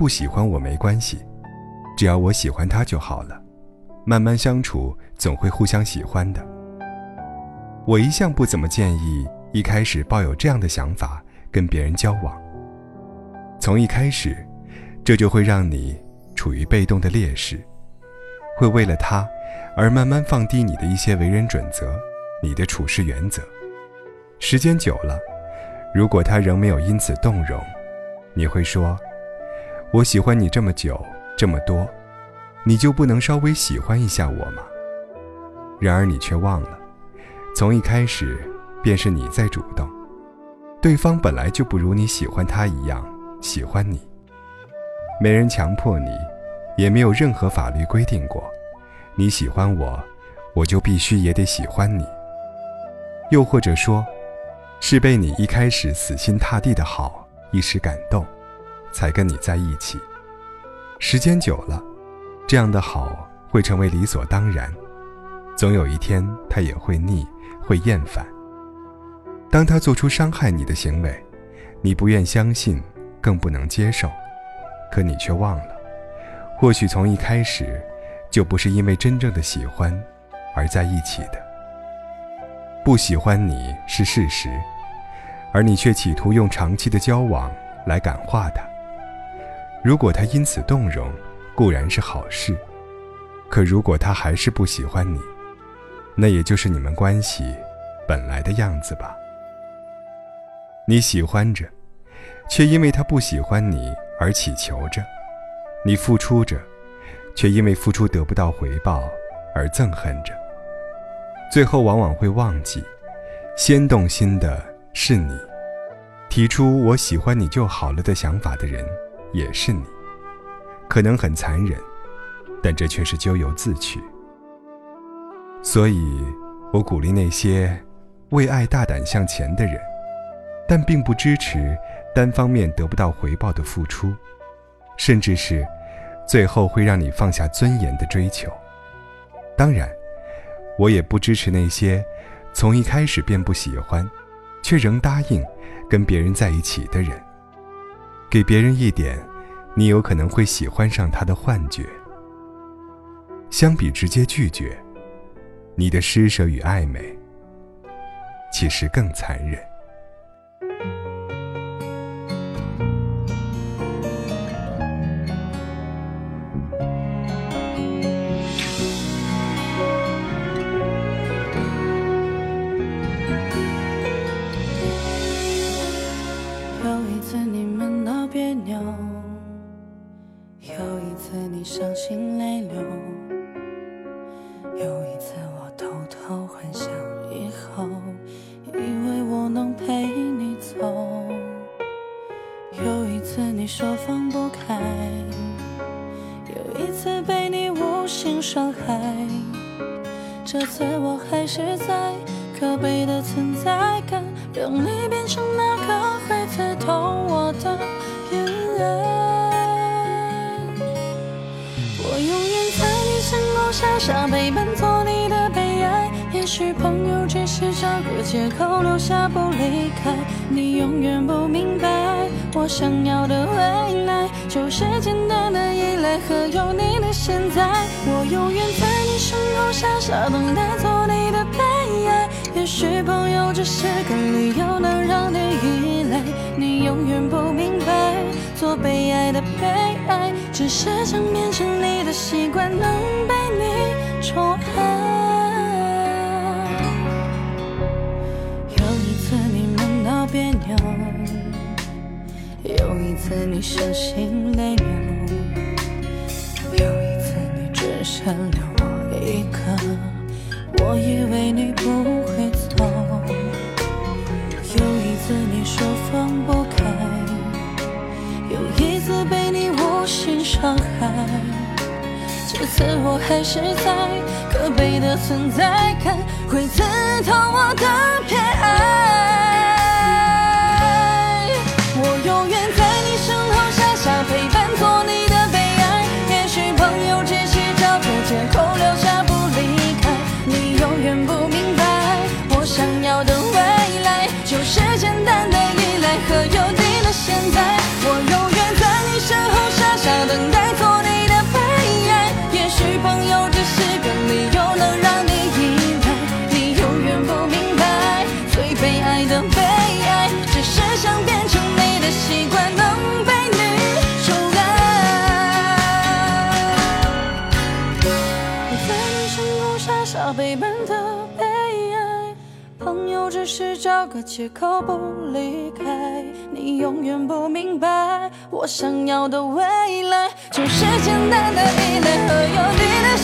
不喜欢我没关系，只要我喜欢他就好了。慢慢相处，总会互相喜欢的。我一向不怎么建议一开始抱有这样的想法跟别人交往。从一开始，这就会让你处于被动的劣势，会为了他而慢慢放低你的一些为人准则、你的处事原则。时间久了，如果他仍没有因此动容，你会说：“我喜欢你这么久，这么多，你就不能稍微喜欢一下我吗？”然而你却忘了，从一开始便是你在主动，对方本来就不如你喜欢他一样喜欢你。没人强迫你，也没有任何法律规定过，你喜欢我，我就必须也得喜欢你。又或者说，是被你一开始死心塌地的好一时感动，才跟你在一起。时间久了，这样的好会成为理所当然，总有一天他也会腻，会厌烦。当他做出伤害你的行为，你不愿相信，更不能接受，可你却忘了，或许从一开始，就不是因为真正的喜欢而在一起的。不喜欢你是事实，而你却企图用长期的交往来感化他。如果他因此动容，固然是好事；可如果他还是不喜欢你，那也就是你们关系本来的样子吧。你喜欢着，却因为他不喜欢你而祈求着；你付出着，却因为付出得不到回报而憎恨着。最后往往会忘记，先动心的是你，提出“我喜欢你就好了”的想法的人也是你。可能很残忍，但这却是咎由自取。所以，我鼓励那些为爱大胆向前的人，但并不支持单方面得不到回报的付出，甚至是最后会让你放下尊严的追求。当然。我也不支持那些从一开始便不喜欢，却仍答应跟别人在一起的人。给别人一点你有可能会喜欢上他的幻觉，相比直接拒绝，你的施舍与暧昧其实更残忍。伤心泪流，有一次我偷偷幻想以后，以为我能陪你走。有一次你说放不开，有一次被你无心伤害。这次我还是在可悲的存在感，让你变成那个会刺痛我的眼泪。永远在你身后傻傻陪伴做你的悲哀，也许朋友只是找个借口留下不离开。你永远不明白，我想要的未来就是简单的依赖和有你的现在。我永远在你身后傻傻等待做你的悲哀，也许朋友只是个理由能让你依赖。你永远不明白，做被爱的悲哀，只是想变成你的习惯，能被。你宠爱，有一次你闷到别扭，有一次你伤心泪流，有一次你只剩留我一个，我以为你不这次我还是在可悲的存在感，会刺痛我的偏爱。我永远在你身后傻傻陪伴，做你的悲哀。也许朋友只是找个借口留下不离开。你永远不明白，我想要的未来就是简单的依赖和有你的现在。我永朋友只是找个借口不离开。你永远不明白，我想要的未来就是简单的依赖和有你的